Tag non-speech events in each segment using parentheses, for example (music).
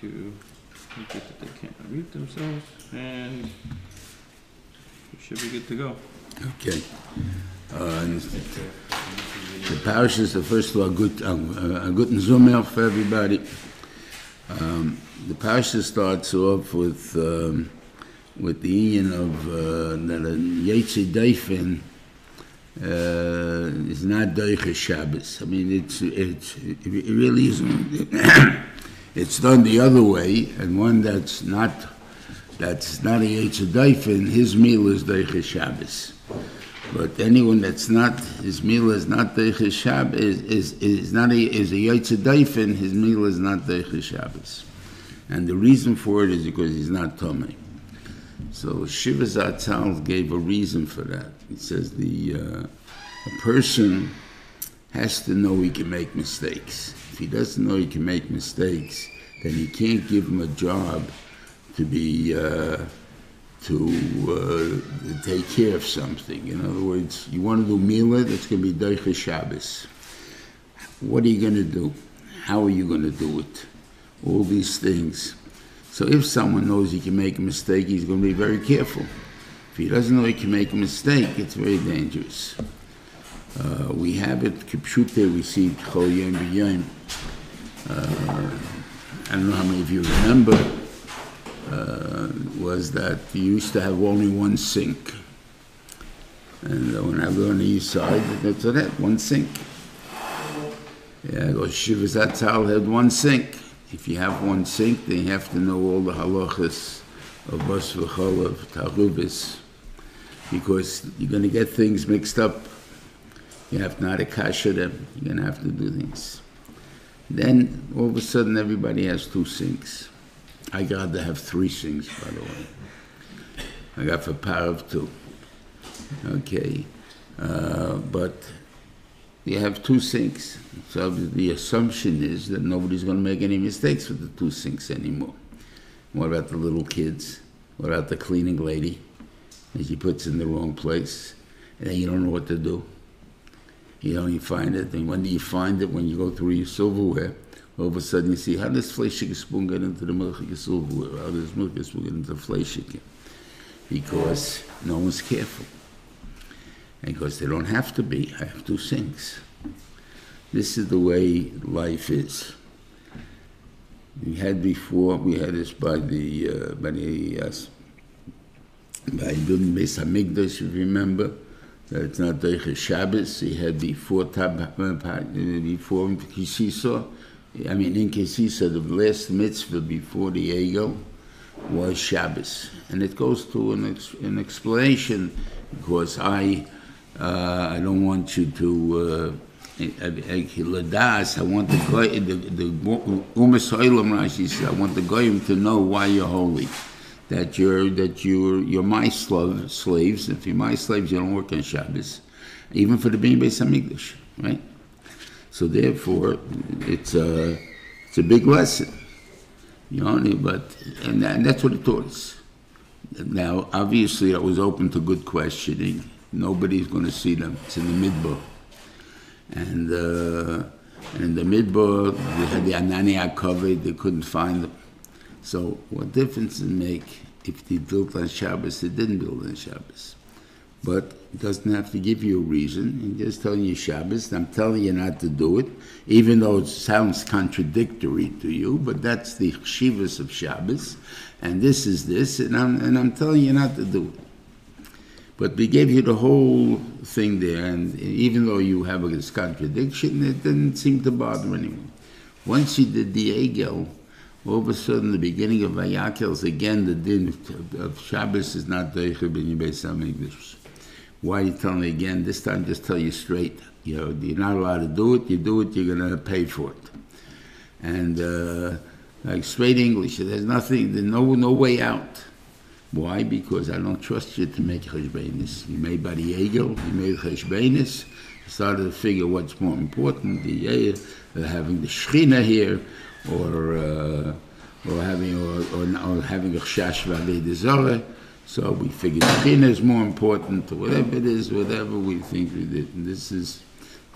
to make that they can't unmute themselves, and we should be good to go. Okay. Uh, The parish is the first of all, good, a good Zomer for everybody. Um, The parish starts off with, um, with the union of, uh, that a Yetzi uh, is not Deiche Shabbos. I mean, it's, it's, it really isn't, (coughs) it's done the other way, and one that's not, that's not a Yetzi Daifen, his meal is Deiche Shabbos. But anyone that's not, his meal is not Deiche Shabbos, is, is, is not a, is a Yetzi Daifen, his meal is not Deiche Shabbos. And the reason for it is because he's not Tomei. So Shiva Zatzal gave a reason for that. He says the uh, a person has to know he can make mistakes. If he doesn't know he can make mistakes, then he can't give him a job to be uh, to uh, take care of something. In other words, you want to do Mila, that's going to be Deicha Shabbos. What are you going to do? How are you going to do it? All these things. So if someone knows he can make a mistake, he's going to be very careful. If he doesn't know he can make a mistake, it's very dangerous. Uh, we have it, Kipshute, we see it, Chol. Uh, I don't know how many of you remember, uh, was that you used to have only one sink. And when I go on the east side, that's it, one sink. Yeah, I go, Shiva Zatzal had one sink. If you have one sink, then you have to know all the halachas of Bas of Tarubis, because you're going to get things mixed up. You have to know how to kasher them. You're to have to do things. Then, all of a sudden, everybody has two sinks. I got to have three sinks, by the way. I got for power of two. Okay. Uh, but you have two sinks. So the assumption is that nobody's going to make any mistakes with the two sinks anymore. What about the little kids? What about the cleaning lady that she puts in the wrong place? And then you don't know what to do. You don't find it. And when do you find it? When you go through your silverware, all of a sudden you see, how does fleshige spoon get into the milchige silverware? How does milchige spoon get into fleshige? Because no one's careful. And because they don't have to be. I have two sinks. This is the way life is. We had before, we had this by the, uh, by the, uh, by building Beis Hamikdash, if you remember, it's not Deiche Shabbos, he had before Tab, before Kisisa, I mean in Kisisa, the last mitzvah before the Egel was Shabbos. And it goes to an, ex, an explanation, because I, uh, I don't want you to, uh, I want the the the Umas Rashi says, I want the goyim to know why you're holy, that you're that you're you're my slave, slaves. If you're my slaves, you don't work on Shabbos, even for the being Beis English, right? So therefore, it's a it's a big lesson, you know. But and, that, and that's what it taught us. Now, obviously, I was open to good questioning. Nobody's going to see them. It's in the midbar and uh, in the midbar they had the Anania covered, they couldn't find them. So what difference does it make if they built on Shabbos, they didn't build on Shabbos? But it doesn't have to give you a reason. I'm just telling you Shabbos. I'm telling you not to do it, even though it sounds contradictory to you. But that's the chivas of Shabbos, and this is this, and I'm and I'm telling you not to do it. But we gave you the whole thing there, and even though you have this contradiction, it didn't seem to bother anyone. Once you did the Egel, all of a sudden, the beginning of Vayakel again the din of Shabbos is not Deicha ben. Why are you telling me again? This time, just tell you straight. You know, you're not allowed to do it. You do it, you're going to pay for it. And uh, like straight English, there's nothing, there's no no way out. Why? Because I don't trust you to make cheshbenis. You made by the Egel, you made cheshbenis. Started to figure what's more important: the uh, having the shechina here, or uh, or having or, or, or having a chash v'alei So we figured shechina is more important, or whatever it is, whatever we think we did. And this is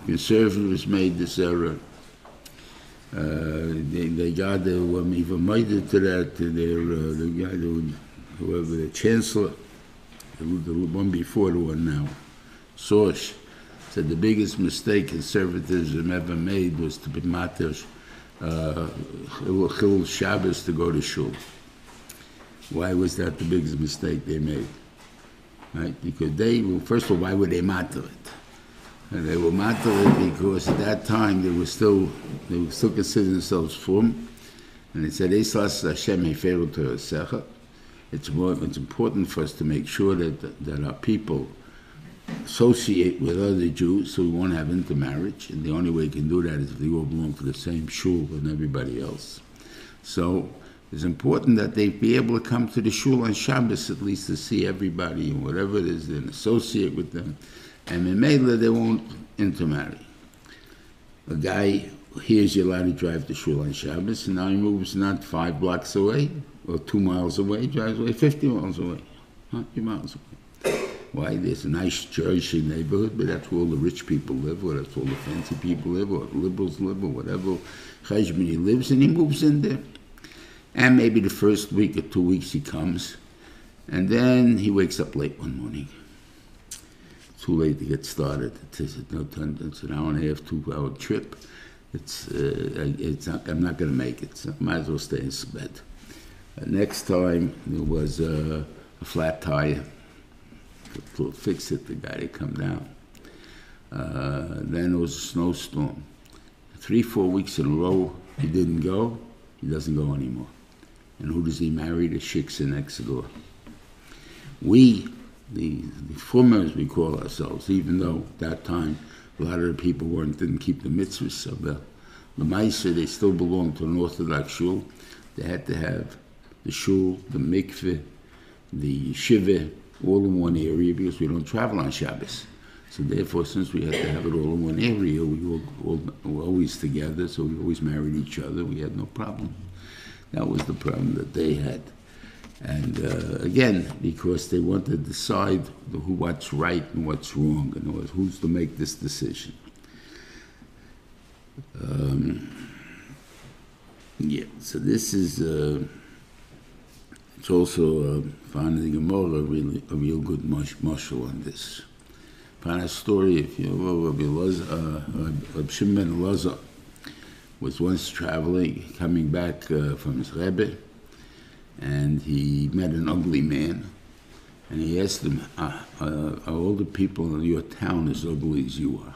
conservatives made this error. Uh, they, they got the, um, even made it to that, their, uh, the guy, the, whoever, the chancellor, the, the one before the one now, Schorsch, said the biggest mistake conservatism ever made was to be matter uh, Shabbos to go to shul. Why was that the biggest mistake they made? Right? Because they, well, first of all, why would they matter it? And they were matter it because at that time they were still, they were still considering themselves frum. And they said, Eslas Hashem Heferu. It's more, it's important for us to make sure that, that our people associate with other Jews so we won't have intermarriage. And the only way you can do that is if they all belong to the same shul and everybody else. So it's important that they be able to come to the shul on Shabbos at least to see everybody and whatever it is, and associate with them. And in Mela, they won't intermarry. A guy hears you're allowed to drive to shul on Shabbos, and now he moves not five blocks away or two miles away, drives away 50 miles away, 100 miles away. Why? There's a nice Jewish neighborhood, but that's where all the rich people live, or that's where all the fancy people live, or liberals live, or whatever. Cheshbon lives, and he moves in there. And maybe the first week or two weeks he comes, and then he wakes up late one morning. Too late to get started. It's, no time, it's an hour and a half, two hour trip. It's, uh, it's not, I'm not going to make it, so I might as well stay in bed. Uh, next time there was uh, a flat tire. To fix it, the guy to come down. Uh, then there was a snowstorm. Three, four weeks in a row, he didn't go. He doesn't go anymore. And who does he marry? The shiksa next door. We, the, the formers we call ourselves, even though at that time a lot of the people weren't didn't keep the mitzvahs, so the the Maisa, they still belonged to an Orthodox shul. They had to have the shul, the mikveh, the shiva, all in one area because we don't travel on Shabbos. So therefore, since we had to have it all in one area, we were, all, were always together, so we always married each other. We had no problem. That was the problem that they had. And uh, again, because they want to decide who, what's right and what's wrong, and who's to make this decision. Um, yeah, so this is, uh, it's also, uh, found in the Gemara, really, a real good mush, mushal on this. Found a story, if you know, Rabbi uh, Shimon Loza was once traveling, coming back uh, from his Rebbe, and he met an ugly man, and he asked him, uh, uh, are all the people in your town as ugly as you are?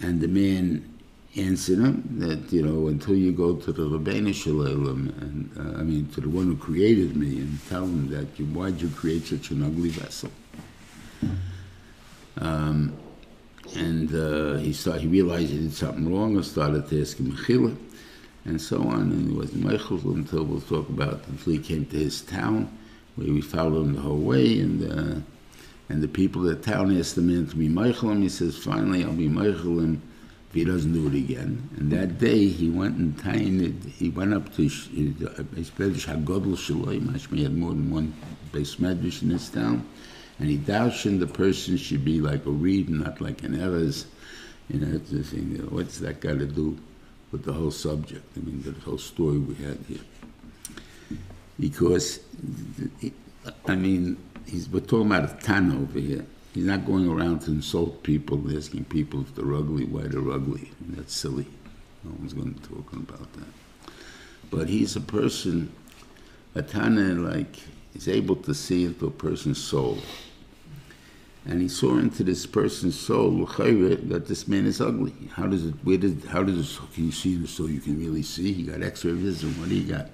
And the man him that, you know, until you go to the Rabbeinu Shalom, and uh, I mean, to the one who created me, and tell him that, you, why'd you create such an ugly vessel? Um, and uh, he started, he realized he did something wrong and started to ask him Mechila, and so on. And he wasn't Mechil until we'll talk about until he came to his town, where we followed him the whole way. And uh, and the people of the town asked the man to be Mechil him. He says, finally, I'll be Mechil him he doesn't do it again. And that day he went and tainted, he went up to Beis Medrash HaGodel Shaloi, Mashmi had more than one Beis Medrash in his town, and he darshan the person should be like a reed, not like an erez. You know, it's thing, what's that got to do with the whole subject? I mean, the whole story we had here. Because, I mean, he's, we're talking about a Tana over here. He's not going around to insult people, asking people if they're ugly, why they're ugly. That's silly. No one's going to talk about that. But he's a person, a Tana, like, is able to see into a person's soul. And he saw into this person's soul that this man is ugly. How does it? Where did? How does it? Can you see the soul? You can really see. He got X-ray vision. What do you got?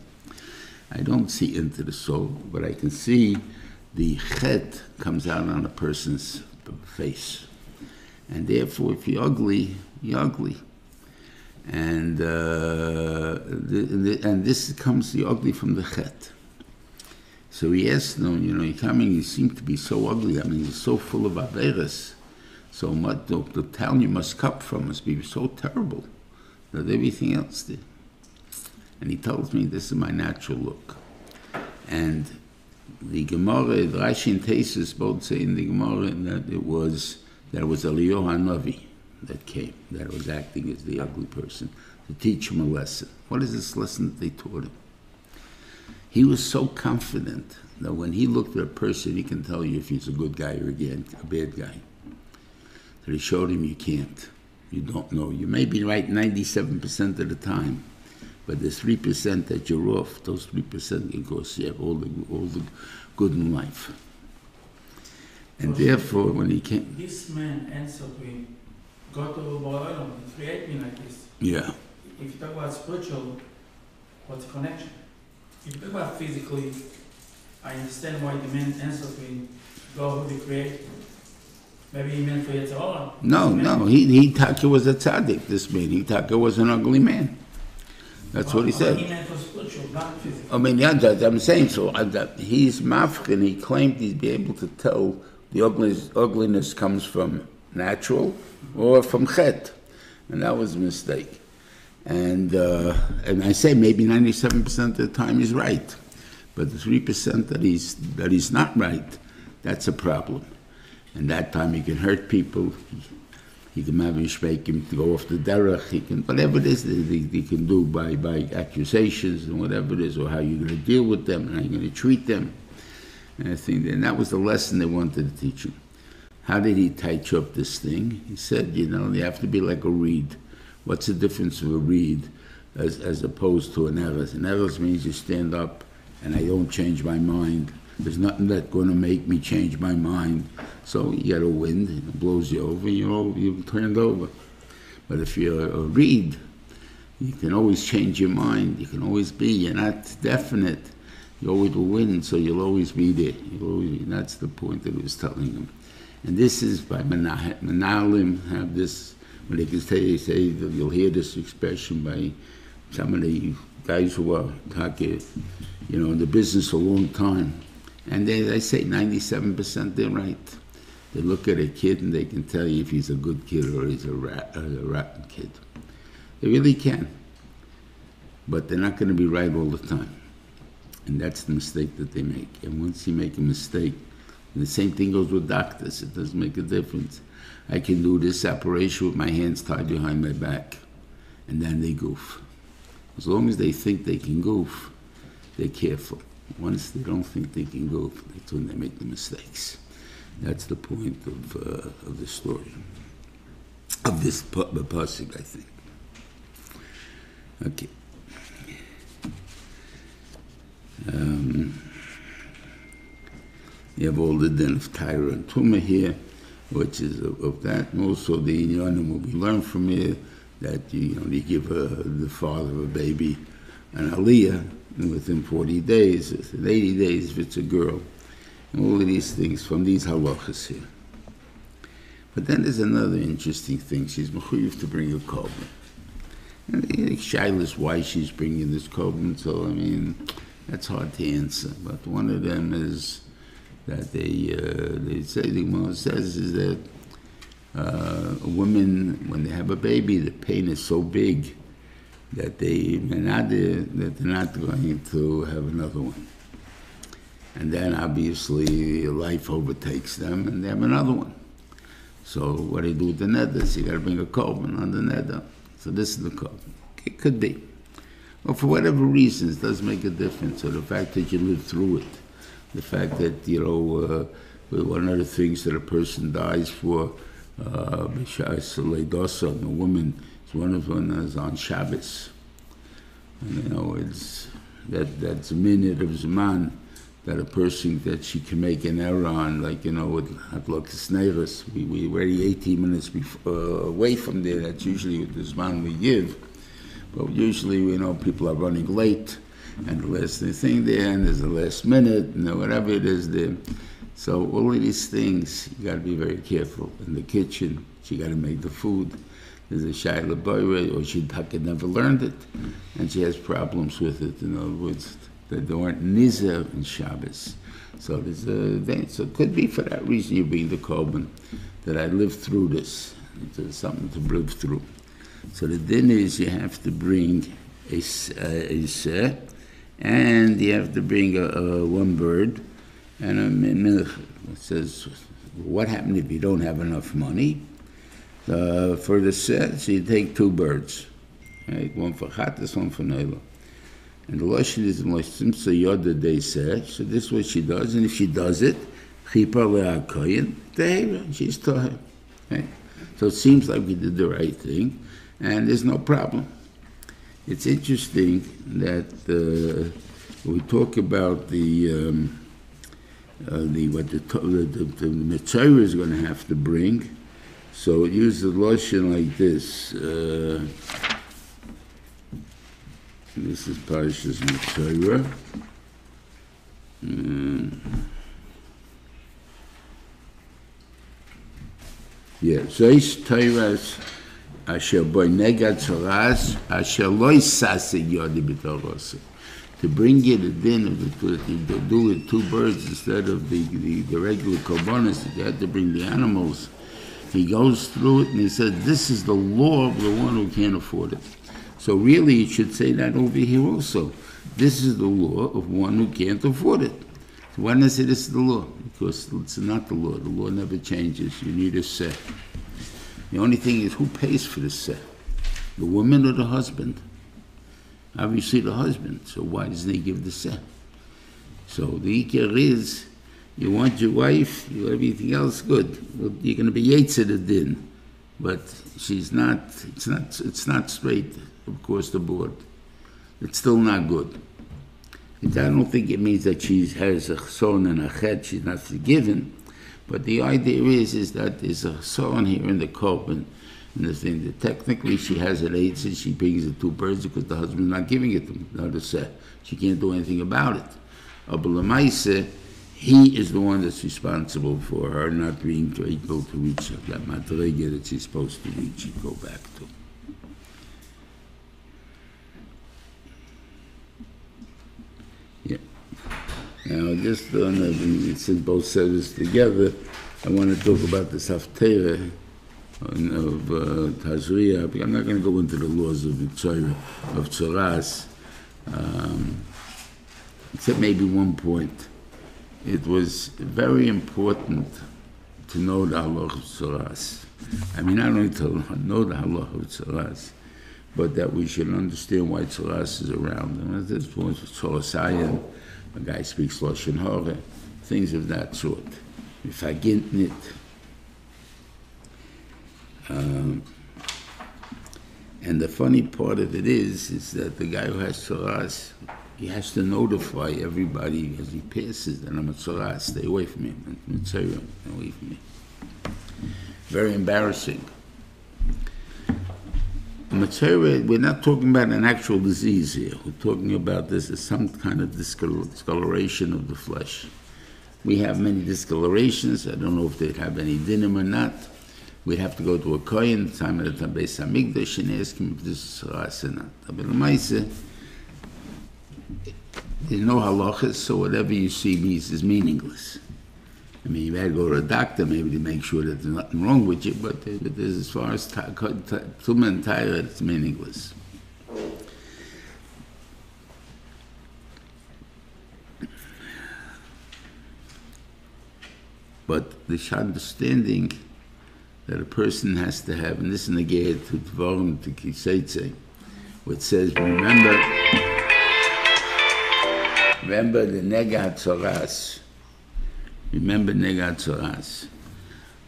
I don't see into the soul, but I can see the chet comes out on a person's face. And therefore, if you're ugly, you're ugly. And, uh, the, the, and this comes the ugly from the chet. So he asked them, you know, you're coming, you seem to be so ugly. I mean, you're so full of averas. So much, the, the town you must come from must be so terrible that everything else did. And he tells me this is my natural look. And the Gemara, the Rashi and Tesis both say in the Gemara that it was that it was Eliyahu Hanavi that came, that was acting as the ugly person. to teach him a lesson. What is this lesson that they taught him? He was so confident that when he looked at a person, he can tell you if he's a good guy or again a bad guy. That he showed him you can't. You don't know. You may be right 97% of the time, but the 3% that you're off, those 3% can cost you all the, all the good in life. And therefore, when he came, This man answered him, God oh, to Ba'alam, he created me like this. yeah, If you talk about spiritual, what's the connection? If you talk about physically, I understand why the man answered to him, God who the creator. Maybe he meant for Yetzirah. no, no, he, he Taka was a tzaddik, this man. He thought Taka was an ugly man. That's what he said. He meant for spiritual, not physical. I mean, yeah, that, I'm saying so. uh, that he's mafkin. He claimed he'd be able to tell the ugliness, ugliness comes from natural or from chet, and that was a mistake. And uh, and I say maybe 97 percent of the time he's right, but the three percent that he's that he's not right, that's a problem. And that time he can hurt people. He can maybe make him to go off the derech. He can whatever it is he, he can do by by accusations and whatever it is, or how you're going to deal with them and how you're going to treat them. And I think and that was the lesson they wanted to teach him. How did he you up this thing? He said, you know, you have to be like a reed. What's the difference of a reed as, as opposed to an eres? An eres means you stand up and I don't change my mind. There's nothing that's going to make me change my mind. So you get a wind, it blows you over, and you're, all, you're turned over. But if you're a reed, you can always change your mind. You can always be. You're not definite. You always will win, so you'll always be there. Always. That's the point that he was telling them. And this is by Menalim have this, when they can say, say you'll hear this expression by some of the guys who are you know, in the business a long time. And they, say 97% they're right. They look at a kid and they can tell you if he's a good kid or he's a, rat, or a rotten kid. They really can. But they're not going to be right all the time. And that's the mistake that they make. And once you make a mistake, the same thing goes with doctors, it doesn't make a difference. I can do this operation with my hands tied behind my back, and then they goof. As long as they think they can goof, they're careful. Once they don't think they can go, that's when they make the mistakes. That's the point of, uh, of the story, of this pasuk, I think. Okay. Um, you have all the din of Tyra and Tuma here, which is of, of that. And also the Inyanim will be learned from here that you, you know you give uh, the father of a baby an aliyah and within 40 days, within 80 days if it's a girl. And all of these things from these halachas here. But then there's another interesting thing. She's mechuyev to bring a korban. And the shaila why she's bringing this korban. So I mean, that's hard to answer. But one of them is that they uh, they say the Gemara says is that uh, a woman when they have a baby, the pain is so big that they that they're not going to have another one. And then obviously life overtakes them, and they have another one. So what do you do with the neder? You got to bring a korban on the neder. So this is the korban. It could be. Well, for whatever reasons, it does make a difference. So the fact that you live through it, the fact that, you know, uh, one of the things that a person dies for, uh, a woman, is one of them is on Shabbos. And, you know, it's, that, that's a minute of Zman that a person that she can make an error on, like, you know, with Hatlok Sneirus, we, we already 18 minutes before, uh, away from there, that's usually the Zman we give. But usually, you know, people are running late, and the last thing there, and there's the last minute, and whatever it is there. So all of these things, you got to be very careful. In the kitchen, you got to make the food. There's a shaila boyre, or she never learned it, and she has problems with it. In other words, that there weren't nizer in Shabbos. So there's a thing. So it could be for that reason you bring the korban, that I lived through this. It's uh, something to live through. So the din is you have to bring a, uh, a seh, and you have to bring a, a one bird and a minch. It says, what happened if you don't have enough money? Uh, for the set, so you take two birds. right? One for Chattas, one for Neila. And the Lashon is Simsa Yoda they say, so this is what she does, and if she does it, Chipa Le'akoyin, Tehira, she's Tahir. Right? So it seems like we did the right thing, and there's no problem. It's interesting that uh, we talk about the um, uh, the what the the, the, the is going to have to bring. So it uses the lotion like this. Uh, this is Parashas Metzora. Mm. Yeah, Zeis Teiras Asher Boy Negat Tzoras Asher Loi Sase Yodi B'Torose. To bring it a din of the, to, to do it two birds instead of the, the, the regular korbanos, you had to bring the animals. He goes through it and he said, this is the law of the one who can't afford it. So really, it should say that over here also. This is the law of one who can't afford it. So why it say this is the law? Because it's not the law. The law never changes. You need a set. The only thing is who pays for the set? The woman or the husband? Obviously the husband. So why doesn't he give the set? So the ikir is you want your wife, you want everything else good. You're going to be the din, but she's not. It's not. It's not straight across the board. It's still not good. I don't think it means that she has a son and a chet, she's not forgiven. But the idea is, is that there's a son here in the korban, and the thing that technically she has an eight, she brings the two birds because the husband's not giving it to her. She can't do anything about it. Abu Lamaise, he is the one that's responsible for her not being able to reach that madrega that she's supposed to reach and go back to. Yeah. Now, just on the, since both services together, I want to talk about the Haftorah of uh, Tazria. I'm not going to go into the laws of Metzora, of Tzoras, um, except maybe one point. It was very important to know the halach of Tzoras. I mean, not only to (laughs) know the halach of Tzoras, but that we should understand why Tzoras is around. And at this was Tzorasayan, a guy speaks Lashon Hara, things of that sort. Vergint um, and the funny part of it is, is that the guy who has tzoras, he has to notify everybody as he passes that I'm a tzoras, stay away from me, Mitzvah, stay away from me. Very embarrassing. Mitzvah, we're not talking about an actual disease here. We're talking about this as some kind of discol- discoloration of the flesh. We have many discolorations. I don't know if they'd have any dinim or not. We'd have to go to a kohen, time at the Beis Hamikdash, and ask him if this is ras or not. There's no halachas, so whatever you see means is meaningless. I mean, you to go to a doctor maybe to make sure that there's nothing wrong with you, but, but this, as far as tumah and tyra, it's meaningless. But the understanding that a person has to have, and this is negate to Dvarim to Kiseitze, which says, remember, remember the Nega Tzoras, remember Nega Tzoras.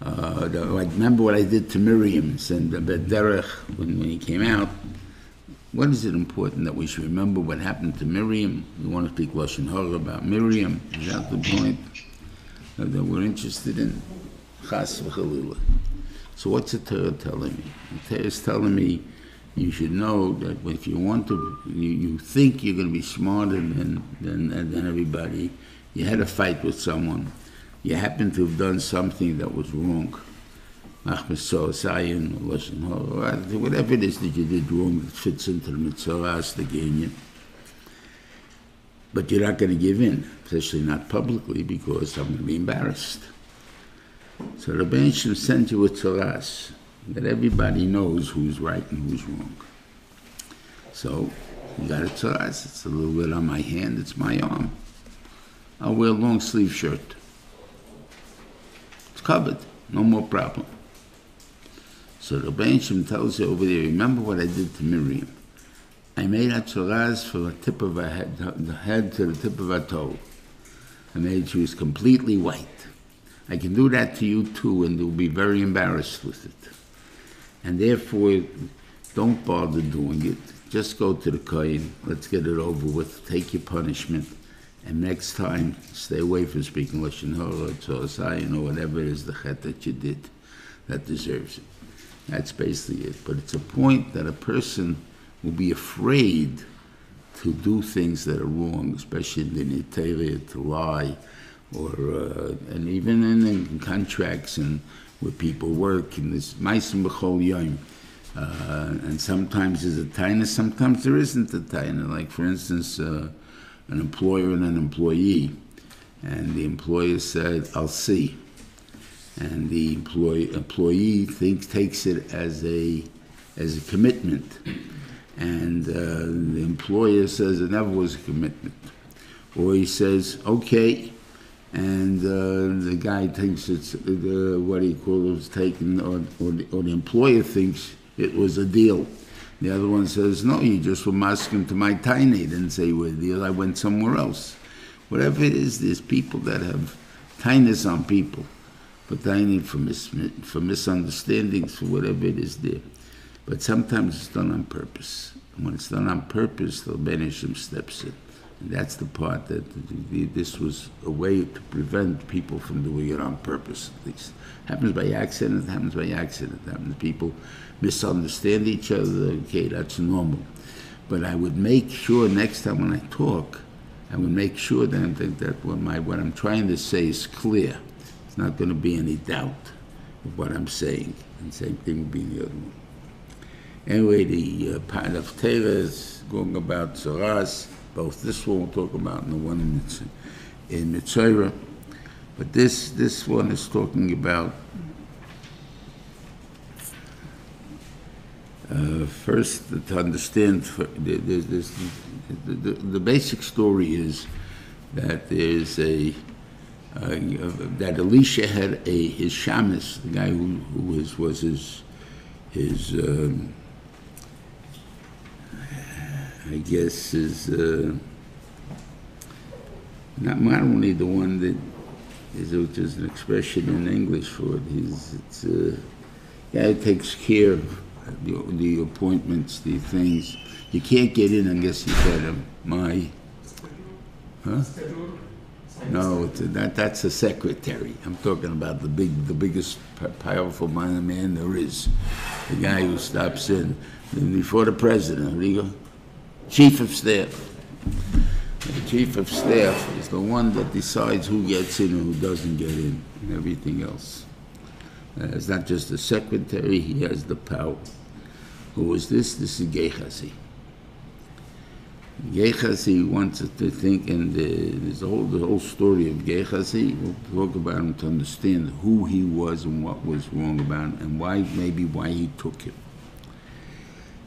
Uh, the, remember what I did to Miriam, and the Derech, when, when he came out. What is it important that we should remember what happened to Miriam? We want to speak Lashon Hara about Miriam. Is that the point that we're interested in? Chas v'chalila. So what's the Torah telling me? The Torah is telling me you should know that if you want to, you, you think you're going to be smarter than, than, than everybody, you had a fight with someone, you happen to have done something that was wrong, whatever it is that you did wrong that fits into the mitzvahs, the genyan, but you're not going to give in, especially not publicly, because I'm going to be embarrassed. So the Benshim sent you a tzoras that everybody knows who's right and who's wrong. So you got a tzoras. It's a little bit on my hand. It's my arm. I'll wear a long sleeve shirt. It's covered. No more problem. So the Benshim tells you over there, remember what I did to Miriam. I made atzoraz from the tip of her head, the head to the tip of her toe. I made she was completely white. I can do that to you too, and you'll be very embarrassed with it. And therefore, don't bother doing it. Just go to the kohen. Let's get it over with. Take your punishment, and next time, stay away from speaking lashon hara, tzorasayin, or whatever it is the chet that you did that deserves it. That's basically it. But it's a point that a person will be afraid to do things that are wrong, especially in the nitarea, to lie, or uh, and even in, in contracts and where people work in this ma'asim b'chol yom. Uh, and sometimes there's a taina, sometimes there isn't a taina. Like for instance, uh, an employer and an employee, and the employer said, "I'll see," and the employee employee thinks takes it as a as a commitment, and uh, the employer says it never was a commitment, or he says, "Okay." And uh, the guy thinks it's uh, what he calls taken, or, or, the, or the employer thinks it was a deal. The other one says, no, you just were masking to my tiny, didn't say we're a deal, I went somewhere else. Whatever it is, there's people that have tiness on people, but tiny for, mis- for misunderstandings, for whatever it is there. But sometimes it's done on purpose. And when it's done on purpose, the Benishim steps in. That's the part that this was a way to prevent people from doing it on purpose, at least. Happens by accident, happens by accident. Happens people misunderstand each other, okay, that's normal. But I would make sure next time when I talk, I would make sure that, that, that what, my, what I'm trying to say is clear. It's not going to be any doubt of what I'm saying. And same thing would be in the other one. Anyway, the uh, part of is going about Zoras, both this one we'll talk about and the one in, Mitz- in Metzora. But this, this one is talking about uh, first to understand there's this, the, the, the basic story is that there's a uh, that Elisha had a his shamus, the guy who, who was was his his um, I guess is uh, not not only the one that is which is an expression in English for it. He's it's uh, guy who takes care of the, the appointments, the things. You can't get in unless you got a my. Huh? No, a, that that's a secretary. I'm talking about the big, the biggest powerful man, man there is, the guy who stops in before the president. What do you go? Chief of staff. The chief of staff is the one that decides who gets in and who doesn't get in, and everything else. Uh, it's not just the secretary; he has the power. Who is this? This is Gehazi. Gehazi wants us to think, and uh, there's a whole, the whole story of Gehazi. We'll talk about him to understand who he was and what was wrong about him, and why, maybe why he took him.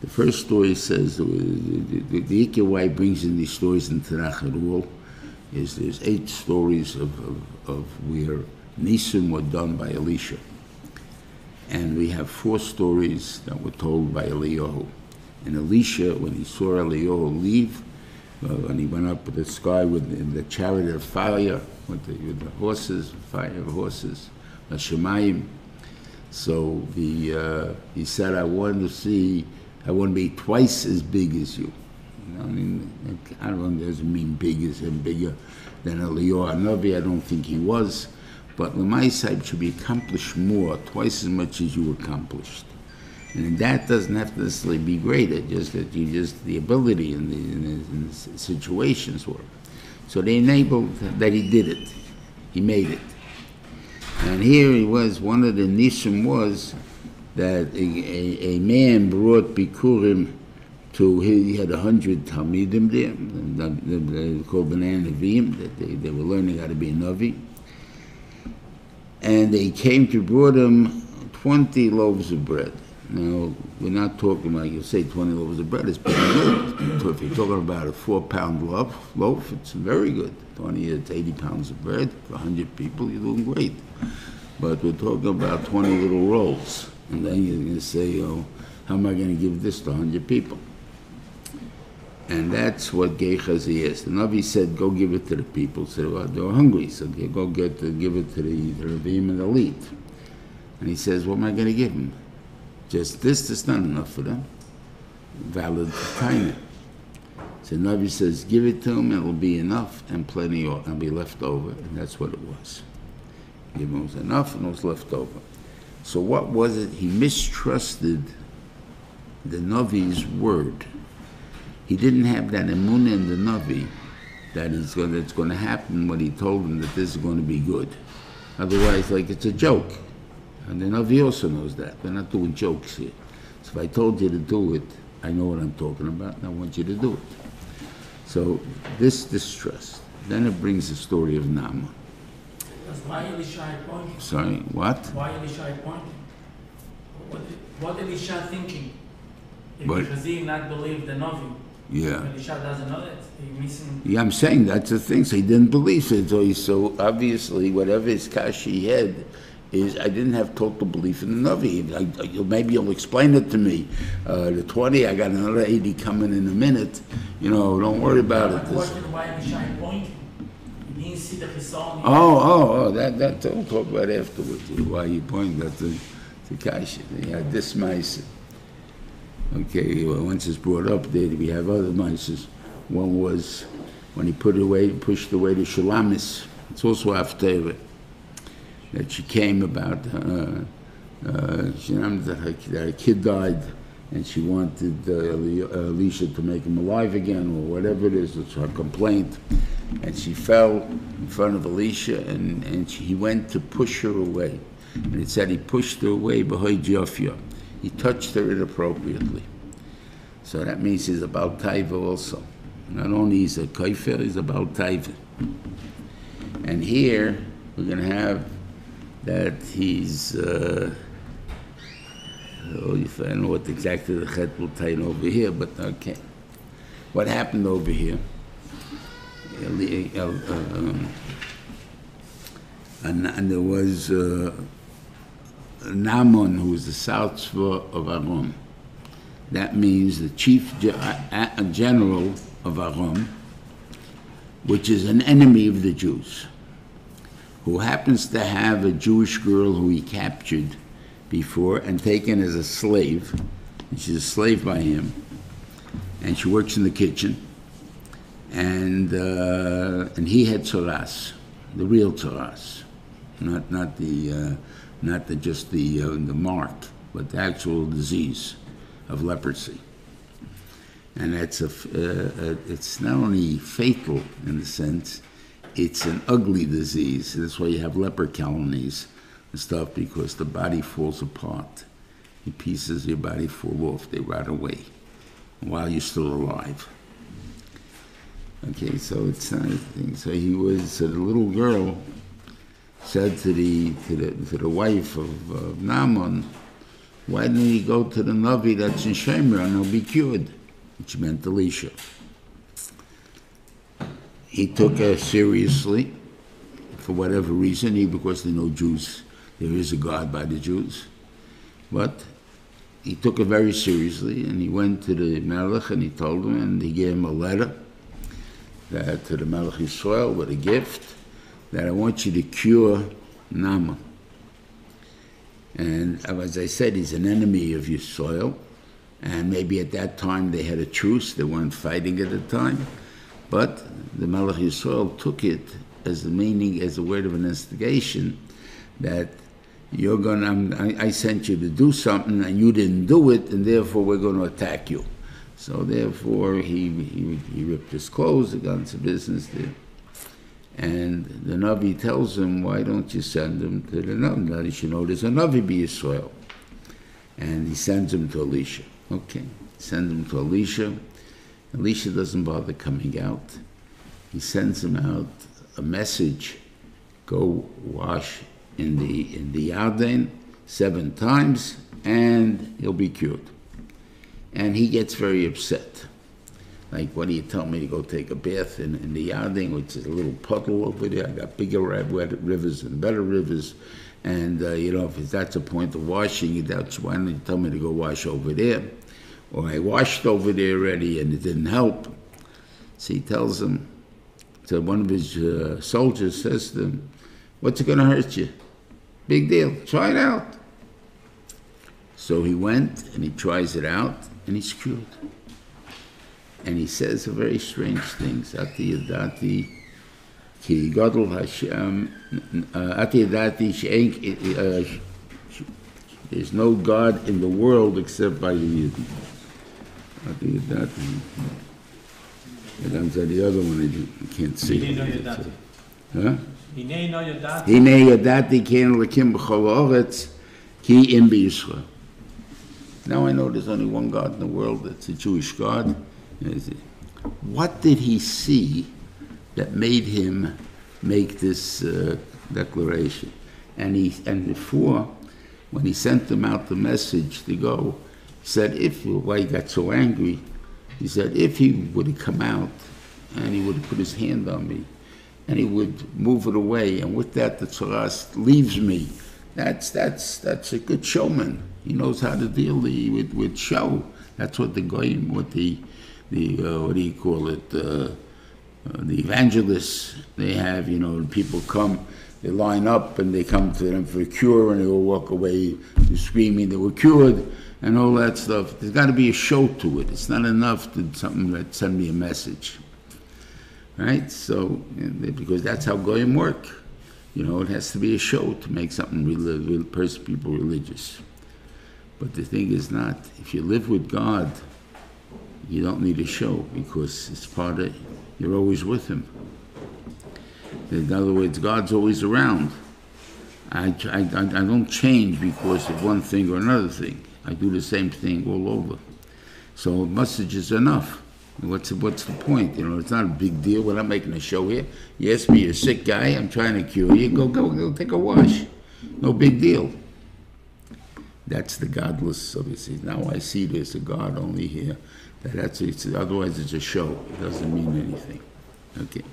The first story says, uh, the, the, the Ikea why brings in these stories in Tanakh is there's eight stories of, of, of where Nisim were done by Elisha. And we have four stories that were told by Eliyahu. And Elisha, when he saw Eliyahu leave, uh, when he went up to the sky with in the chariot of fire, with the, with the horses, fire horses, the Shemayim, so the, uh, he said, I want to see, I want to be twice as big as you. You know, I mean, I don't doesn't mean big as and bigger than Eliyahu Navi. I don't think he was. But Lamaisai should be accomplished more, twice as much as you accomplished. And that doesn't have to necessarily be greater, just that you just, the ability and the, and the, and the situations were. So they enabled that he did it. He made it. And here he was, one of the nisim was that a, a, a man brought Bikurim to, he had a hundred Talmidim there, and they called Nevi'im, that they, they were learning how to be a Navi. And they came to brought him 20 loaves of bread. Now, we're not talking like you say 20 loaves of bread, it's pretty good. If you're talking about a four pound loaf, loaf, it's very good. 20, it's 80 pounds of bread for 100 people, you're doing great. But we're talking about 20 little rolls. And then you're going to say, oh, how am I going to give this to 100 people? And that's what Gehazi is. The Navi said, go give it to the people. So well, they're hungry. So go get to give it to the, the Ravim and the elite. And he says, what am I going to give them? Just this, that's not enough for them. Valid kind. So Navi says, give it to them, it'll be enough and plenty, and be left over. And that's what it was. Give him was enough and it was left over. So what was it? He mistrusted the Navi's word. He didn't have that emunah in the Navi that it's going, it's going to happen when he told him that this is going to be good. Otherwise, like it's a joke. And the Navi also knows that. We're not doing jokes here. So if I told you to do it, I know what I'm talking about, and I want you to do it. So this distrust. Then it brings the story of Naaman. Why Elisha pointing. Sorry, what? Why Elisha pointing? What, what Elisha thinking? If What? Gehazi not believe the Navi, Yeah. Elisha doesn't know that. He missing. Yeah, I'm saying that's the thing. So he didn't believe it. So, he, so obviously, whatever his kash he had is, I didn't have total belief in the Navi. I, I, maybe you'll explain it to me. Uh, the 20, I got another 80 coming in a minute. You know, don't worry about it. This- why Elisha pointing? He didn't see the Chisson. Oh, oh, oh, that, that, we'll talk about afterwards. Why you point that to, to kash. Yeah, this mice. Okay, well, once it's brought up there, we have other mices. One was when he put away, pushed away the Shunamis. It's also after that she came about, uh, uh, that that her kid died, and she wanted uh, uh, to make him alive again, or whatever it is, it's her complaint. And she fell in front of Elisha, and, and she, he went to push her away. And it said he pushed her away behind Jafia. He touched her inappropriately. So that means he's about taiva also. Not only is a kaifer, he's about taiva. And here we're going to have that he's. Uh, I don't know what exactly the chet will tell over here, but okay. What happened over here? Uh, um, and, there was uh, Naaman, who was the south tzva of Aram. That means the chief general of Aram, which is an enemy of the Jews, who happens to have a Jewish girl who he captured before and taken as a slave. And she's a slave by him, and she works in the kitchen. And uh, and he had tzoras, the real tzoras, not not the uh, not the just the uh, the mark, but the actual disease of leprosy. And that's a, uh, uh, it's not only fatal in the sense, it's an ugly disease. That's why you have leper colonies stuff because the body falls apart. The pieces of your body fall off, they rot away while you're still alive. Okay, so it's not a thing. So he was, so the little girl said to the, to the, to the wife of uh, Naaman, why didn't he go to the Navi that's in Shemer and he'll be cured? Which meant Elisha. He took her seriously for whatever reason, he because they know Jews, there is a God by the Jews. But he took it very seriously and he went to the Melech and he told him and he gave him a letter that to the Melech Yisrael with a gift that I want you to cure Naaman. And as I said, he's an enemy of your soil. And maybe at that time they had a truce, they weren't fighting at the time. But the Melech Yisrael took it as the meaning, as a word of an instigation, that you're going to, I, I sent you to do something and you didn't do it, and therefore we're going to attack you. So therefore he, he, he ripped his clothes, he got into business there. And the Navi tells him, why don't you send him to the Navi? That he should know there's a Navi be Israel. And he sends him to Elisha. Okay, send him to Elisha. Elisha doesn't bother coming out. He sends him out a message, go wash in the, in the Yarden seven times and he'll be cured. And he gets very upset. Like, what do you tell me to go take a bath in, in the Yarden, which is a little puddle over there? I got bigger rivers and better rivers. And, uh, you know, if that's a point of washing, that's why don't you tell me to go wash over there? Or I washed over there already and it didn't help. So he tells him, so one of his uh, soldiers says to him, What's it going to hurt you? Big deal. Try it out. So he went and he tries it out and he's cured. And he says very strange things. Ati yadati ki gadol Hashem. Uh, Ati yadati she'en. Uh, there's no God in the world except by the Yidden. Ati yadati. And I'm the other one I can't see. Huh? הנה לא ידעתי. הנה ידעתי כי אין אלוקים בכל הארץ, כי אם בישראל. Now I know there's only one God in the world, that's a Jewish God. Is it- What did he see that made him make this uh, declaration? And he, and before, when he sent them out the message to go, he said, if, why he got so angry, he said, if he would have come out and he would have put his hand on me, and he would move it away, and with that the Torah leaves me. That's that's that's a good showman. He knows how to deal the, with with show. That's what the goyim, what the the uh, what do you call it? Uh, uh, the evangelists they have. You know, people come, they line up, and they come to them for a cure, and they will walk away screaming they were cured, and all that stuff. There's got to be a show to it. It's not enough to something that send me a message right? So, because that's how goyim work. You know, it has to be a show to make something real, real person, people religious. But the thing is not. If you live with God, you don't need a show because it's part of. You're always with Him. In other words, God's always around. I, I, I I don't change because of one thing or another thing. I do the same thing all over. So message is enough. What's what's the point? You know, it's not a big deal. We're not making a show here. You ask me, you're a sick guy. I'm trying to cure you. Go, go, go, take a wash. No big deal. That's the godless. Says, now I see there's a God only here. That that's it's, otherwise it's a show. It doesn't mean anything. Okay.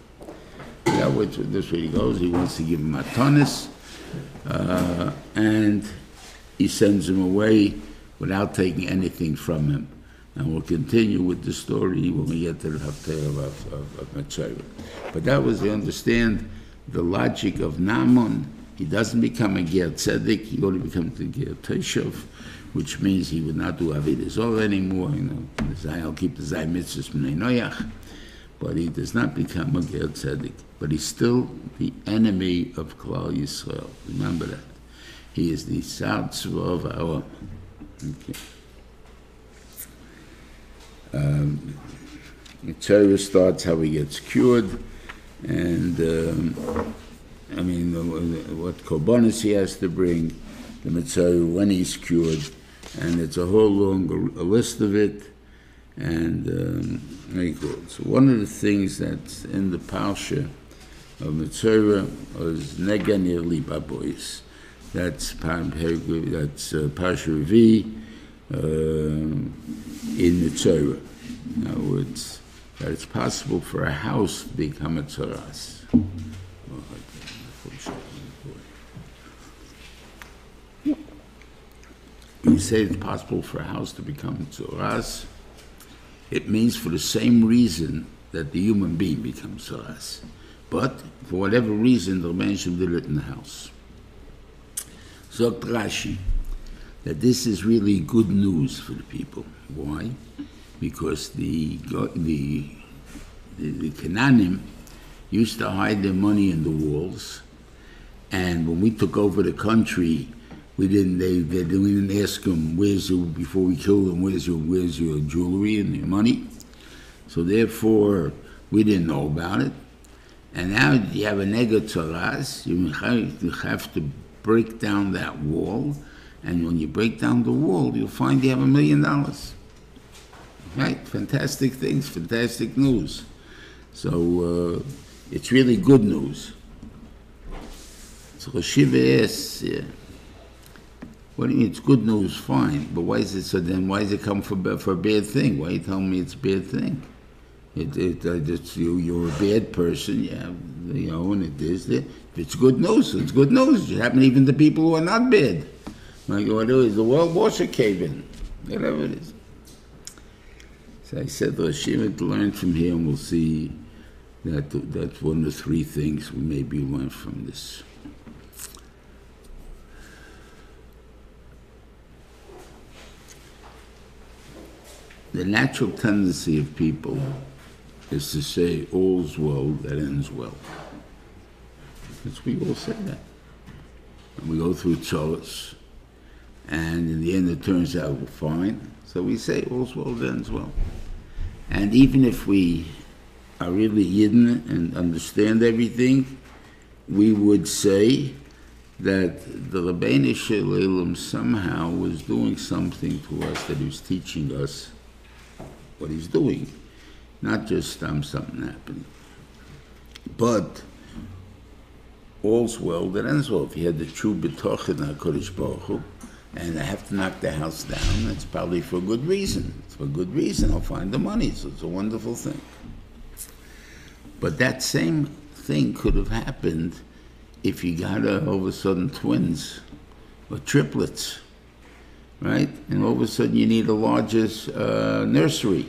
That way, this way he goes. He wants to give him a tonnis, uh, and he sends him away without taking anything from him. And we'll continue with the story when we get to the Haftarah of, of, of. But that was to understand the logic of Naaman. He doesn't become a Ger Tzedek, he only becomes a Ger Toshav, which means he would not do Avodah Zorah anymore. You know, I'll keep the Zay Mitzvahs Noyach. But he does not become a Ger Tzedek. But he's still the enemy of Klal Yisrael. Remember that. He is the Sar Tzva of our. Okay. Torah starts how he gets cured, and um, I mean what korbanos he has to bring, the Metzora when he's cured, and it's a whole long list of it. And um. So one of the things that's in the parsha of Metzora is Negan Yerli boys. That's that's uh, Revi uh, in Metzora. In other words, that it's possible for a house to become a tzaras. You say it's possible for a house to become a tzaras, it means for the same reason that the human being becomes tzaras. But for whatever reason, the man should did it in the house. Zogt Rashi, that this is really good news for the people. Why? because the the the, the Canaanim used to hide their money in the walls, and when we took over the country, we didn't they, they we didn't ask them where's your before we killed them where's your where's your jewelry and your money, so therefore we didn't know about it, and now you have a have- you have to break down that wall, and when you break down the wall, you'll find you have a million dollars. Right, fantastic things, fantastic news. So uh, it's really good news. So Shiva asks, yeah, what do you mean? It's good news, fine, but why is it so? Then why does it come for for a bad thing? Why are you telling me it's a bad thing? It, it, uh, it's, you, you're a bad person, yeah, you know, and it is. It's good news, it's good news. It happened even to people who are not bad. Like is the world a cave in, whatever it is. So I said, Hashem to learn from here, and we'll see that that's one of the three things we maybe learn from this. The natural tendency of people is to say, all's well that ends well. Because we all say that. And we go through charts, and in the end it turns out fine. So we say, all's well that ends well. And even if we are really hidden and understand everything, we would say that the Ribbono Shel Olam somehow was doing something to us that he was teaching us what he's doing, not just um, something happening. But all's well that ends well. If you had the true betoch in HaKadosh Baruch Hu, and I have to knock the house down, it's probably for a good reason. It's for a good reason. I'll find the money, so it's a wonderful thing. But that same thing could have happened if you got uh, all of a sudden twins or triplets, right? And all of a sudden you need a larger uh, nursery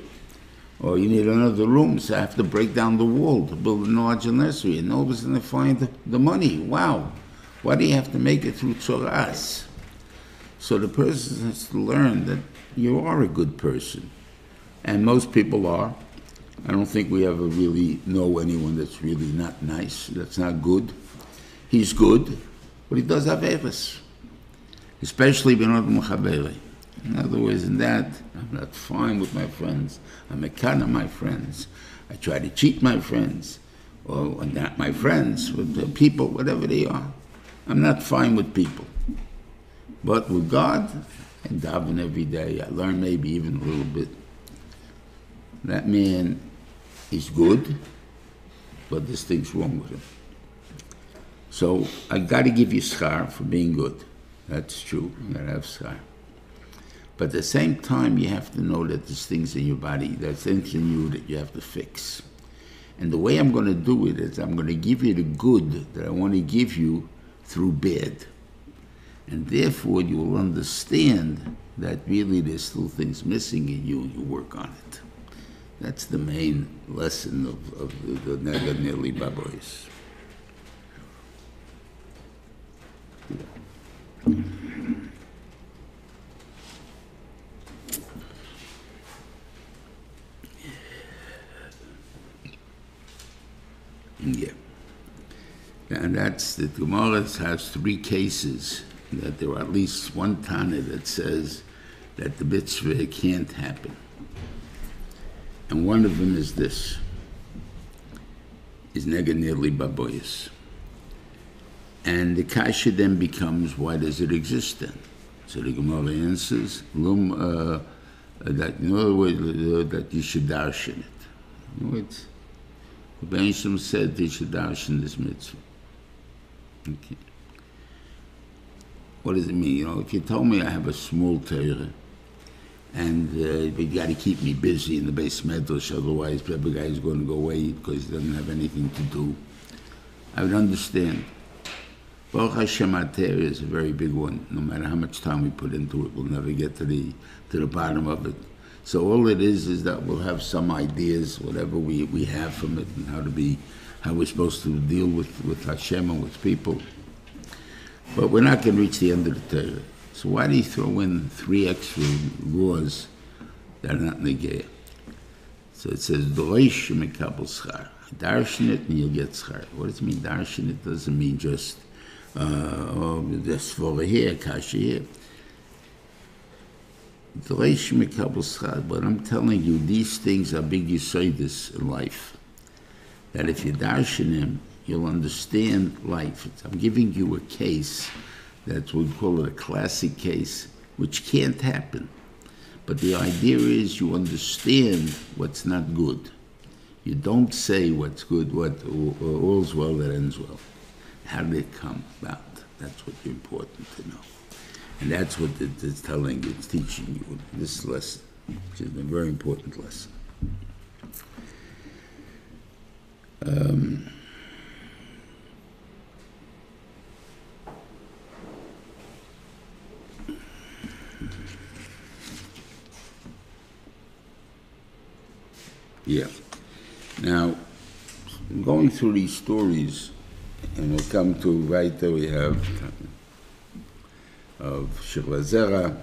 or you need another room, so I have to break down the wall to build a larger nursery. And all of a sudden I find the money. Wow. Why do you have to make it through tzoras? So the person has to learn that you are a good person. And most people are. I don't think we ever really know anyone that's really not nice, that's not good. He's good, but he does have Avis, especially Benot Mechabele. In other words, in that, I'm not fine with my friends. I'm a kind of my friends. I try to cheat my friends, or not my friends, with people, whatever they are. I'm not fine with people. But with God, I daven every day. I learn maybe even a little bit. That man is good, but there's things wrong with him. So I got to give you schar for being good. That's true. You got to have schar. But at the same time, you have to know that there's things in your body, there's things in you that you have to fix. And the way I'm going to do it is I'm going to give you the good that I want to give you through bad. And therefore, you will understand that really there's still things missing in you and you work on it. That's the main lesson of, of the, the Negad Nili Babois. Yeah. And that's the Gemara has three cases that there are at least one Tana that says that the mitzvah can't happen. And one of them is this, is neganirli baboyas. And the kasha then becomes, why does it exist then? So the Gemara answers, lum, uh, that in other words, uh, that you should darshan it. You know, it's, the Benishim said they should darshan this mitzvah. Okay. What does it mean? You know, if you tell me I have a small Torah, and uh, you got to keep me busy in the beis medrash, otherwise the other guy's going to go away because he doesn't have anything to do. I would understand. Baruch Hashem our is a very big one. No matter how much time we put into it, we'll never get to the to the bottom of it. So all it is is that we'll have some ideas, whatever we, we have from it, and how to be, how we're supposed to deal with, with Hashem and with people. But we're not going to reach the end of the Torah. So why do you throw in three extra laws that are not in the negaya? So it says, Dorosh mekabel schar. It and you'll get schar. What does it mean, darshan it? doesn't mean just, uh, oh, this over here, kasha here. Dorosh mekabel schar. But I'm telling you, these things are big yisoidis in life. That if you darshan him, you'll understand life. I'm giving you a case that we call it a classic case, which can't happen. But the idea is you understand what's not good. You don't say what's good, what all's well that ends well. How did it come about? That's what's important to know. And that's what it's telling you, it's teaching you this lesson, which is a very important lesson. Um, Yeah. Now, going through these stories, and we'll come to right there we have of Shilazera,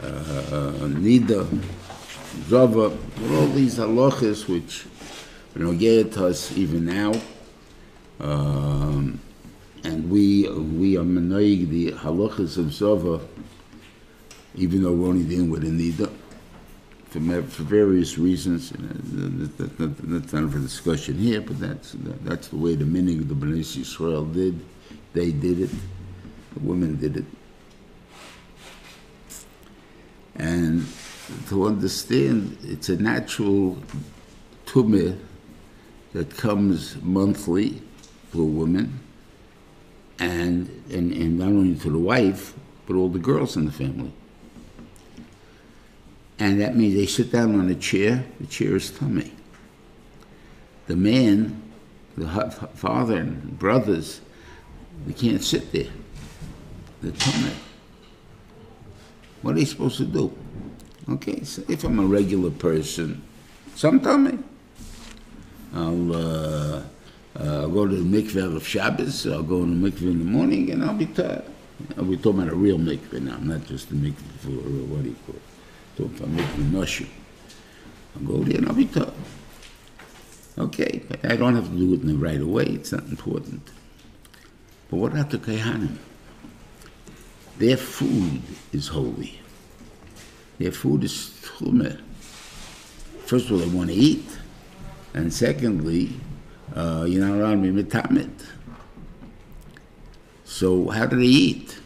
uh, Nida, Zava, all these halachas which you know get us even now. Um, and we we are manoig the halachas of Zava, even though we're only dealing with a Nida for, for various reasons. uh, that- that- that- That's not for discussion here, but that's, that's the way the meaning of the Bnei Yisrael did. They did it. The women did it. And to understand, it's a natural tumah that comes monthly to a woman, and, and, and not only to the wife, but all the girls in the family. And that means they sit down on a chair, the chair is tummy. The man, the father and brothers, they can't sit there. They're tummy. What are they supposed to do? Okay, so if I'm a regular person, some tummy. I'll uh, uh, go to the mikveh of Shabbos, I'll go in the mikveh in the morning, and I'll be tired. We're talking about a real mikveh now, not just a mikveh for, what do you call it? I'm making noshim, I'll go there and I'll be tough. Okay, but I don't have to do it in right away, it's not important. But what about the Kehanim? Their food is holy. Their food is tumah. First of all, they want to eat. And secondly, uh, you're not allowed to be mitamit. So how do they eat?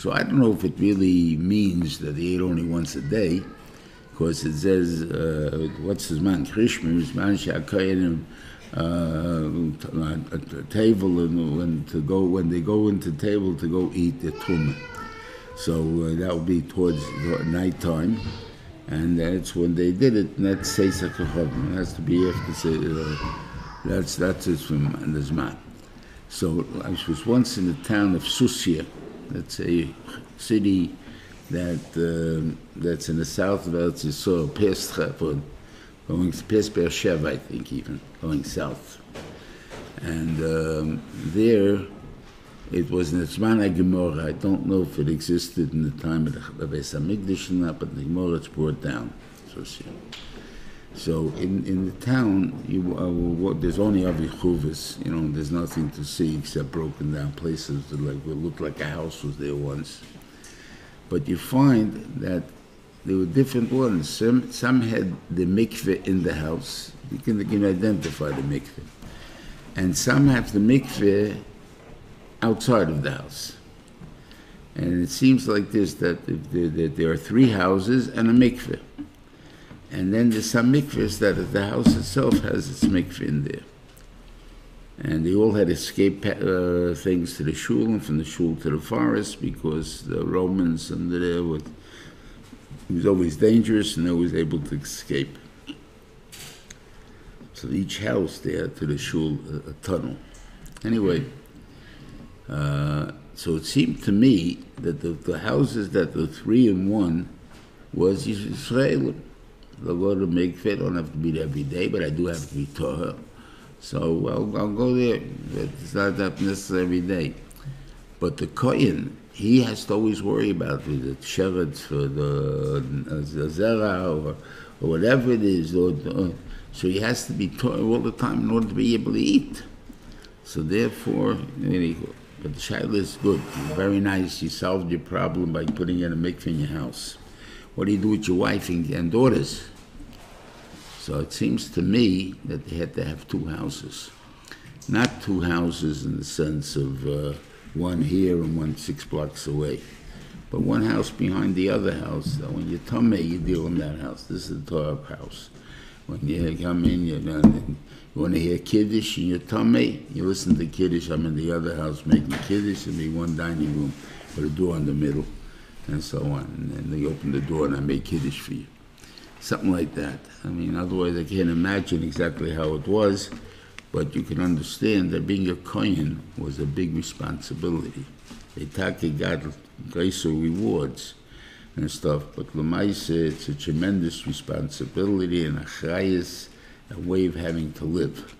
So I don't know if it really means that they eat only once a day, because it says, uh, what's his man? Krishma, his man Shakayanim, uh, at the table and when to go when they go into table to go eat the tumah. So uh, that will be towards the nighttime, and that's when they did it. And that's Seisach It has to be after say, uh, that's that's it from the Zman. So I was once in the town of Susia, that's a city that um, that's in the south of Eretz Yisrael, past Hebron, going past Beersheba, I think even going south, and um, there it was in the Gemara. I don't know if it existed in the time of the Beis Hamikdash or not, but the Gemara it's brought down. Susia. So in, in the town, you, uh, what, there's only avichuvas, you know, there's nothing to see except broken down places that like, would look like a house was there once. But you find that there were different ones. Some, some had the mikveh in the house. You can, you can identify the mikveh. And some have the mikveh outside of the house. And it seems like this, that there, that there are three houses and a mikveh. And then there's some mikvahs that the house itself has its mikvah in there. And they all had escape uh, things to the shul and from the shul to the forest because the Romans under there would, it was always dangerous and they was able to escape. So each house there to the shul, a, a tunnel. Anyway, uh, so it seemed to me that the, the houses that the three in one was Israel. I'll go to mikveh. I don't have to be there every day, but I do have to be Torah. So I'll, I'll go there. But it's not that necessary every day. But the Kohen, he has to always worry about the sheretz for the, zera or, or whatever it is. Or, uh, so he has to be Torah all the time in order to be able to eat. So therefore, anyway, but the shaila is good. Very nice. You solved your problem by putting in a mikveh in your house. What do you do with your wife and, and daughters? So it seems to me that they had to have two houses. Not two houses in the sense of uh, one here and one six blocks away, but one house behind the other house. So when you're tummy, you deal in that house. This is the Torah house. When you come in, you, know, you want to hear Kiddush in your tummy, you listen to Kiddush. I'm in the other house making Kiddush, and be one dining room with a door in the middle and so on. And they open the door and I make Kiddush for you. Something like that. I mean, otherwise I can't imagine exactly how it was, but you can understand that being a Kohen was a big responsibility. Take got greater rewards. and stuff. But Lamaisa, it's a tremendous responsibility and a chayas, a way of having to live.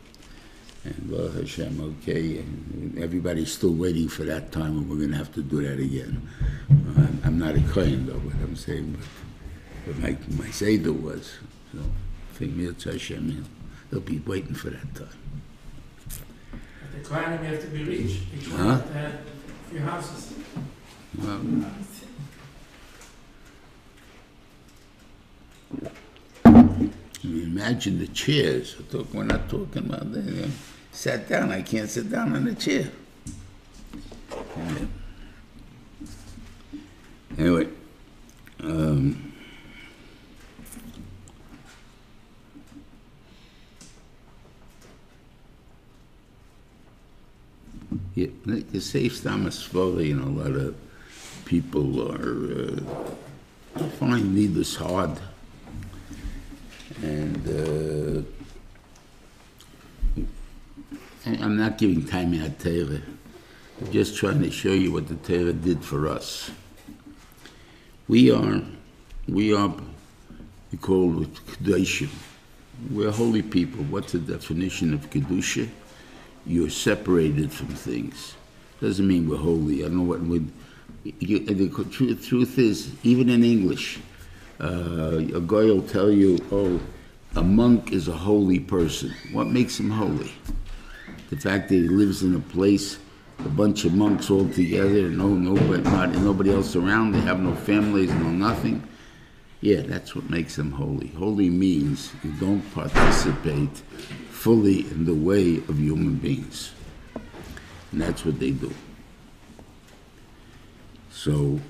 And Baruch Hashem, okay, and everybody's still waiting for that time when we're going to have to do that again. I'm, I'm not a kohen though, what I'm saying, but, but my, my Seder was. So, think Mirza Hashem, he'll, he'll be waiting for that time. But the Kohanim have to be rich. Each one Huh? have to have a few houses. Well, imagine the chairs. We're not talking about that. you know. Sat down, I can't sit down on a chair. Anyway, um, yeah, like the safe Thomas Svara, you know, a lot of people are uh, find needless hard. And uh, I'm not giving time out Torah. I'm just trying to show you what the Torah did for us. We are, we are, we call it Kedushim. We're holy people. What's the definition of Kedusha? You're separated from things. Doesn't mean we're holy. I don't know what would. The truth, truth is, even in English, uh, a guy will tell you, "Oh, a monk is a holy person." What makes him holy? The fact that he lives in a place, a bunch of monks all together, no nobody, not nobody else around. They have no families, no nothing. Yeah, that's what makes them holy. Holy means you don't participate fully in the way of human beings. And that's what they do. So,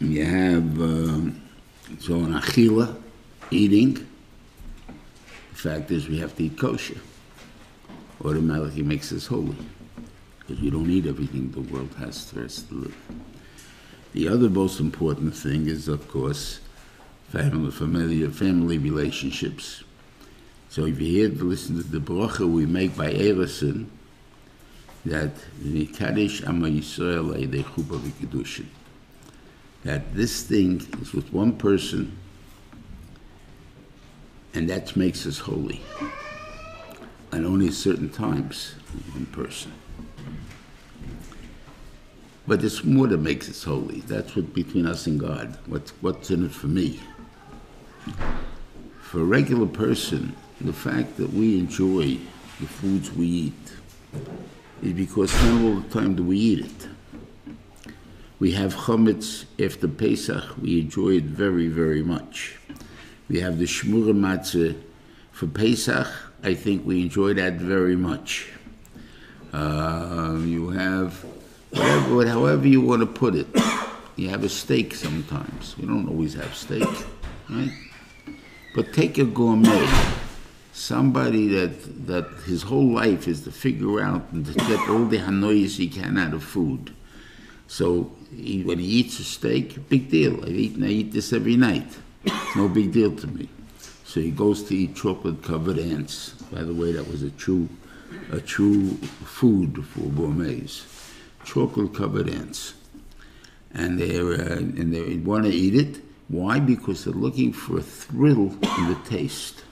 you have, um, so an achila, eating, the fact is we have to eat kosher. Automatically makes us holy. Because we don't eat everything the world has for us to live. The other most important thing is, of course, family, familiar, family relationships. So if you hear, listen to the bracha we make by Eirusin, that Nikadesh Amma Yisrael. That this thing is with one person, and that makes us holy. And only certain times, one person. But it's more that makes us holy. That's what between us and God. What's what's in it for me? For a regular person, the fact that we enjoy the foods we eat is because not all the time do we eat it. We have chametz after Pesach. We enjoy it very, very much. We have the shmura matzah for Pesach. I think we enjoy that very much. Uh, you have whatever, however you want to put it. You have a steak sometimes. We don't always have steak, right? But take a gourmet, somebody that that his whole life is to figure out and to get all the hanois he can out of food. So he, when he eats a steak, big deal. I've eaten, I eat this every night. It's no big deal to me. So he goes to eat chocolate covered ants. By the way, that was a true, a true food for gourmets. Chocolate covered ants, and they uh, and they want to eat it. Why? Because they're looking for a thrill in the taste.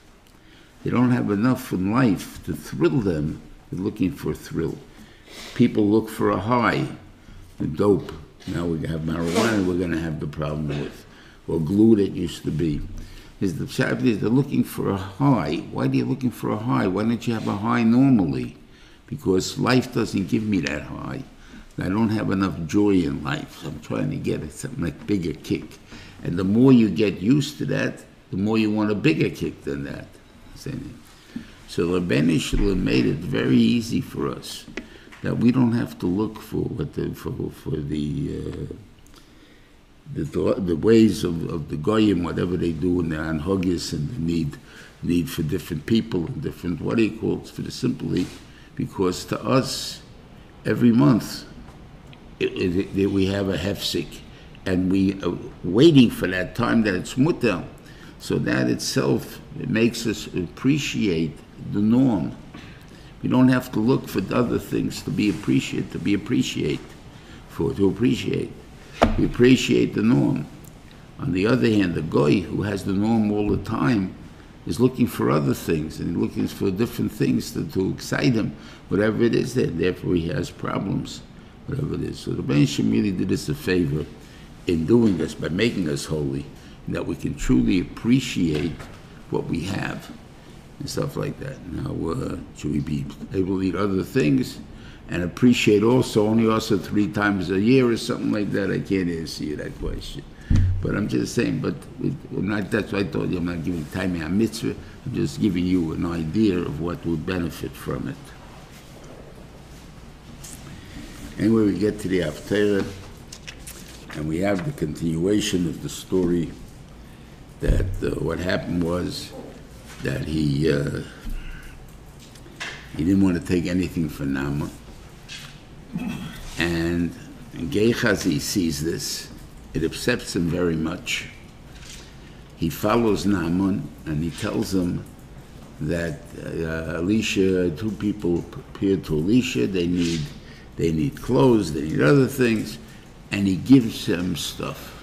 They don't have enough in life to thrill them. They're looking for a thrill. People look for a high. The dope. Now we have marijuana. We're going to have the problem with, or glue that used to be. Is the fact is they're looking for a high. Why are you looking for a high? Why don't you have a high normally? Because life doesn't give me that high. I don't have enough joy in life. So I'm trying to get a, something like bigger kick. And the more you get used to that, the more you want a bigger kick than that. See? So Ribbono Shel Olam made it very easy for us that we don't have to look for what the, for, for the, uh, the the ways of, of the goyim, whatever they do in their anhogis and the need need for different people and different what do you call it for the simply because to us every month it, it, it, we have a hefsik and we are waiting for that time that it's mutter. So that itself it makes us appreciate the norm. We don't have to look for other things to be appreciated, to be appreciate for to appreciate. We appreciate the norm. On the other hand, the guy who has the norm all the time is looking for other things and looking for different things to, to excite him, whatever it is that therefore he has problems, whatever it is. So the Shem really did us a favor in doing this by making us holy, that we can truly appreciate what we have and stuff like that. Now, uh, should we be able to eat other things and appreciate also only also three times a year or something like that? I can't answer you that question. But I'm just saying, but it, not, that's why I told you I'm not giving time a mitzvah. I'm just giving you an idea of what would benefit from it. Anyway, we get to the Haftarah, and we have the continuation of the story that uh, what happened was that he uh, he didn't want to take anything from Naaman, and Gehazi sees this. It upsets him very much. He follows Naaman and he tells him that uh, Elisha, two people appeared to Elisha. They need they need clothes, they need other things, and he gives him stuff.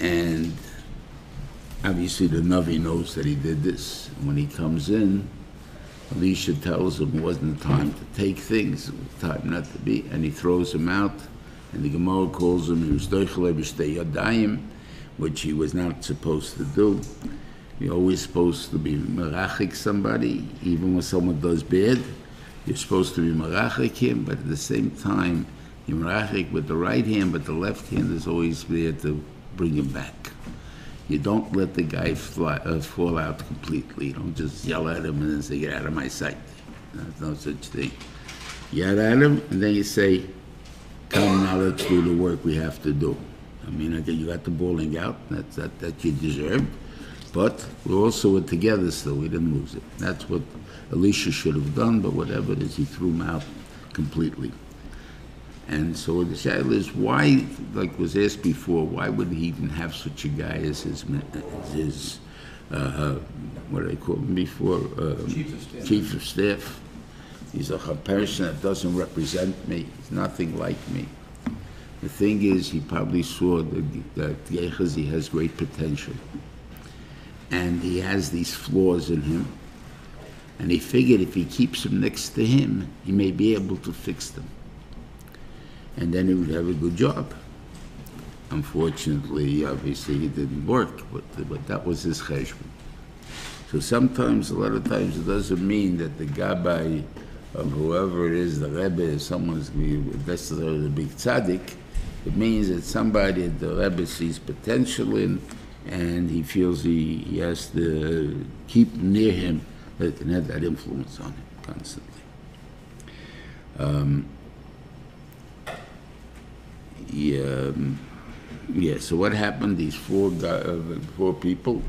And obviously the Navi knows that he did this. When he comes in, Elisha tells him it wasn't time to take things, time not to be, and he throws him out. And the Gemara calls him he was yadayim, which he was not supposed to do. You're always supposed to be merachik somebody, even when someone does bad. You're supposed to be merachik him, but at the same time, you're merachik with the right hand, but the left hand is always there to bring him back. You don't let the guy fly, uh, fall out completely. You don't just yell at him and then say, "Get out of my sight." There's no such thing. Yell at him, and then you say, "Come now, let's do the work we have to do." I mean, think you got the bowling out. That's that that you deserved. But we also were together still. We didn't lose it. That's what Elisha should have done, but whatever it is, he threw him out completely. And so the shaila is why, like was asked before, why would he even have such a guy as his, as his uh, what do I call him before? Um, Chief of staff. Chief of staff. He's a person that doesn't represent me. He's nothing like me. The thing is, he probably saw that, that Gehazi has great potential. And he has these flaws in him. And he figured if he keeps him next to him, he may be able to fix them. And then he would have a good job. Unfortunately, obviously, he didn't work, but, but that was his cheshbon. So sometimes, a lot of times, it doesn't mean that the gabbai of whoever it is, the rebbe, is someone's necessarily the big tzaddik. It means that somebody the rebbe sees potential in, and he feels he, he has to keep near him that can have that influence on him constantly. Um, yeah, um, yeah. So what happened? These four guy, uh, four people,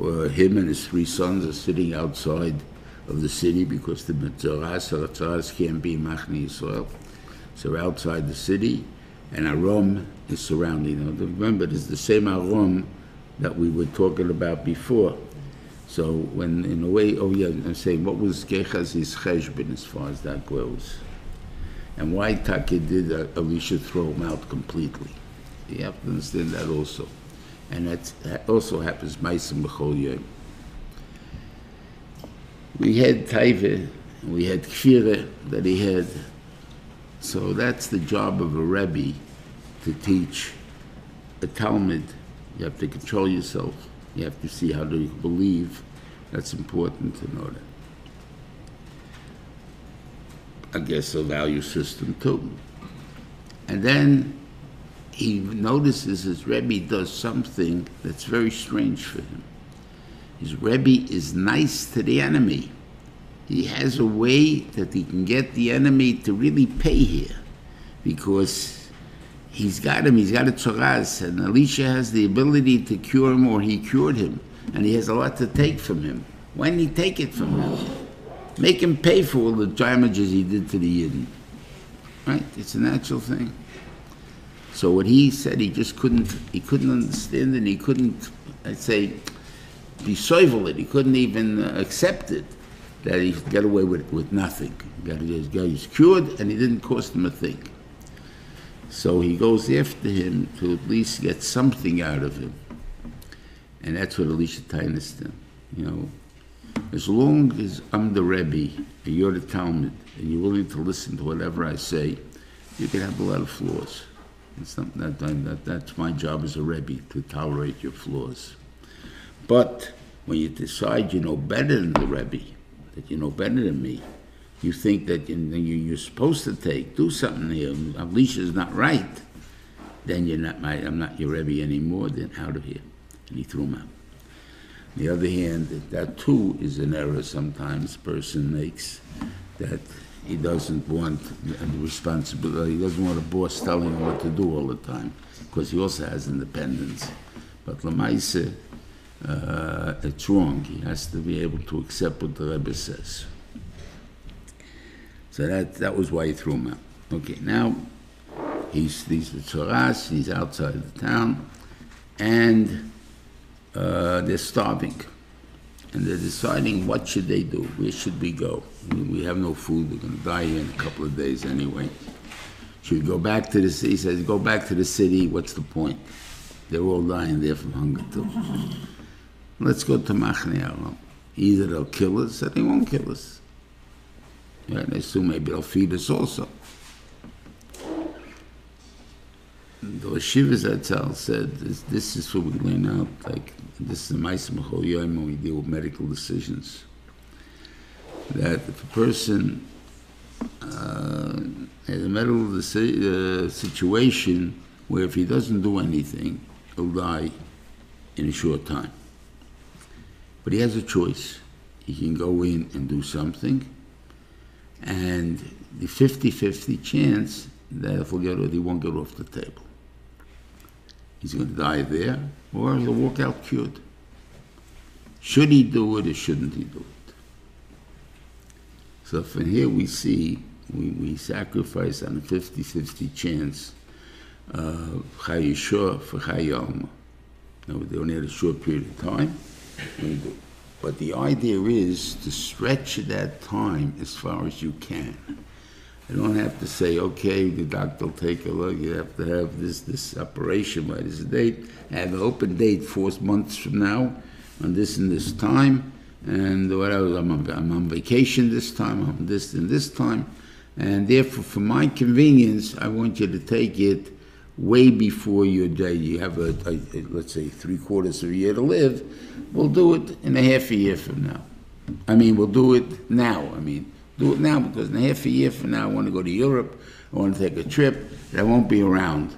uh, him and his three sons, are sitting outside of the city because the Mitzaras or Mitzaras can't be Machni Yisrael. So they're outside the city, and Aram is surrounding them. Remember, it's the same Aram that we were talking about before. So when, in a way, oh yeah, I'm saying, what was Gehazi's cheshbon as far as that goes? And why Taki did uh, Elisha throw him out completely? You have to understand that also. And that also happens Maisim B'chol Yom. We had Taiva, we had Kfira that he had. So that's the job of a Rebbe to teach a Talmud. You have to control yourself. You have to see how to believe. That's important to know that. I guess a value system too. And then he notices his Rebbe does something that's very strange for him. His Rebbe is nice to the enemy. He has a way that he can get the enemy to really pay here because he's got him, he's got a tzoraz, and Elisha has the ability to cure him or he cured him, and he has a lot to take from him. When he take it from him? Make him pay for all the damages he did to the Yidden. Right? It's a natural thing. So what he said, he just couldn't, he couldn't understand and he couldn't, I'd say, be soivel it. He couldn't even accept it that he got away with, with nothing. He got, he got he's cured and he didn't cost him a thing. So he goes after him to at least get something out of him. And that's what Elisha Tainus did. You know, as long as I'm the Rebbe and you're the Talmud and you're willing to listen to whatever I say, you can have a lot of flaws. Not, that, that, that's my job as a Rebbe, to tolerate your flaws. But when you decide you know better than the Rebbe, that you know better than me, you think that you, you're supposed to take, do something here, is not right, then you're not my, I'm not your Rebbe anymore, then out of here. And he threw him out. On the other hand, that too is an error sometimes person makes, that he doesn't want the responsibility, he doesn't want a boss telling him what to do all the time, because he also has independence. But Lamaise, uh, it's wrong. He has to be able to accept what the Rebbe says. So that, that was why he threw him out. Okay, now he's, he's the Tzoras, he's outside the town, and uh, they're starving. And they're deciding what should they do, where should we go? We, have no food, we're gonna die here in a couple of days anyway. Should we go back to the city? He says, go back to the city, what's the point? They're all dying there from hunger too. Let's go to Machne Aram. Either they'll kill us or they won't kill us. Yeah, they assume maybe they'll feed us also. The Shivas Atzal said, this, this is what we learn out, like, this is the Maisa Mechol Yom when we deal with medical decisions. That if a person uh, has a medical deci- uh, situation where if he doesn't do anything, he'll die in a short time. But he has a choice. He can go in and do something, and the 50 50 chance that he'll get he won't get off the table. He's going to die there, or he'll walk out cured. Should he do it or shouldn't he do it? So from here we see we, we sacrifice on a 50 50 chance uh, Chayishah for Chayalma. Now, they only had a short period of time. But the idea is to stretch that time as far as you can. You don't have to say, okay, the doctor will take a look, you have to have this, this operation by this date, have an open date four months from now, on this and this time, and whatever, I'm on, I'm on vacation this time, I'm this and this time, and therefore, for my convenience, I want you to take it way before your day. You have a, a, a let's say, three quarters of a year to live. We'll do it in a half a year from now. I mean, we'll do it now. I mean, do it now because in half a year from now, I want to go to Europe. I want to take a trip, and I won't be around.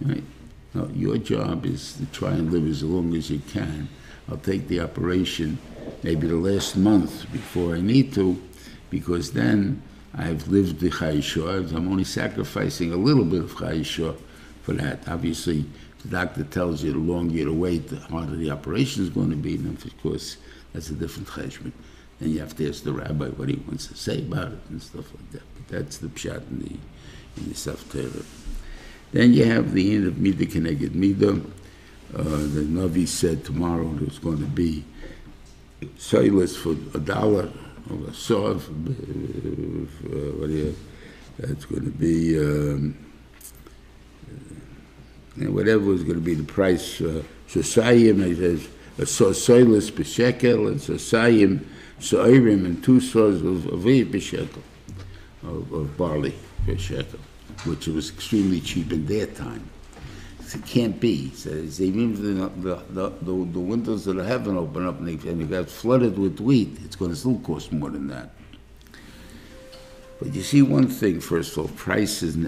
Right? No, your job is to try and live as long as you can. I'll take the operation maybe the last month before I need to, because then I've lived the Chayishah. I'm only sacrificing a little bit of Chayishah for that. Obviously, the doctor tells you the longer you wait, the harder the operation is going to be, and of course, that's a different cheshbon. Then you have to ask the rabbi what he wants to say about it and stuff like that. But that's the pshat in the, in the Haftarah. Then you have the end of Midah Keneged Midah. Uh, the Navi said tomorrow there's going to be cellulose for a dollar, or a saw, uh, that's going to be, um, uh, whatever was going to be the price, uh, Sosayim, it says, a saw cellulose per shekel, and Sosayim, Soirim, and two saws of, of wheat per shekel, of, of barley per shekel, which was extremely cheap in their time. It can't be. So even if the, the, the, windows of the heaven open up and they, and got flooded with wheat, it's going to still cost more than that. But you see one thing, first of all, price is, n-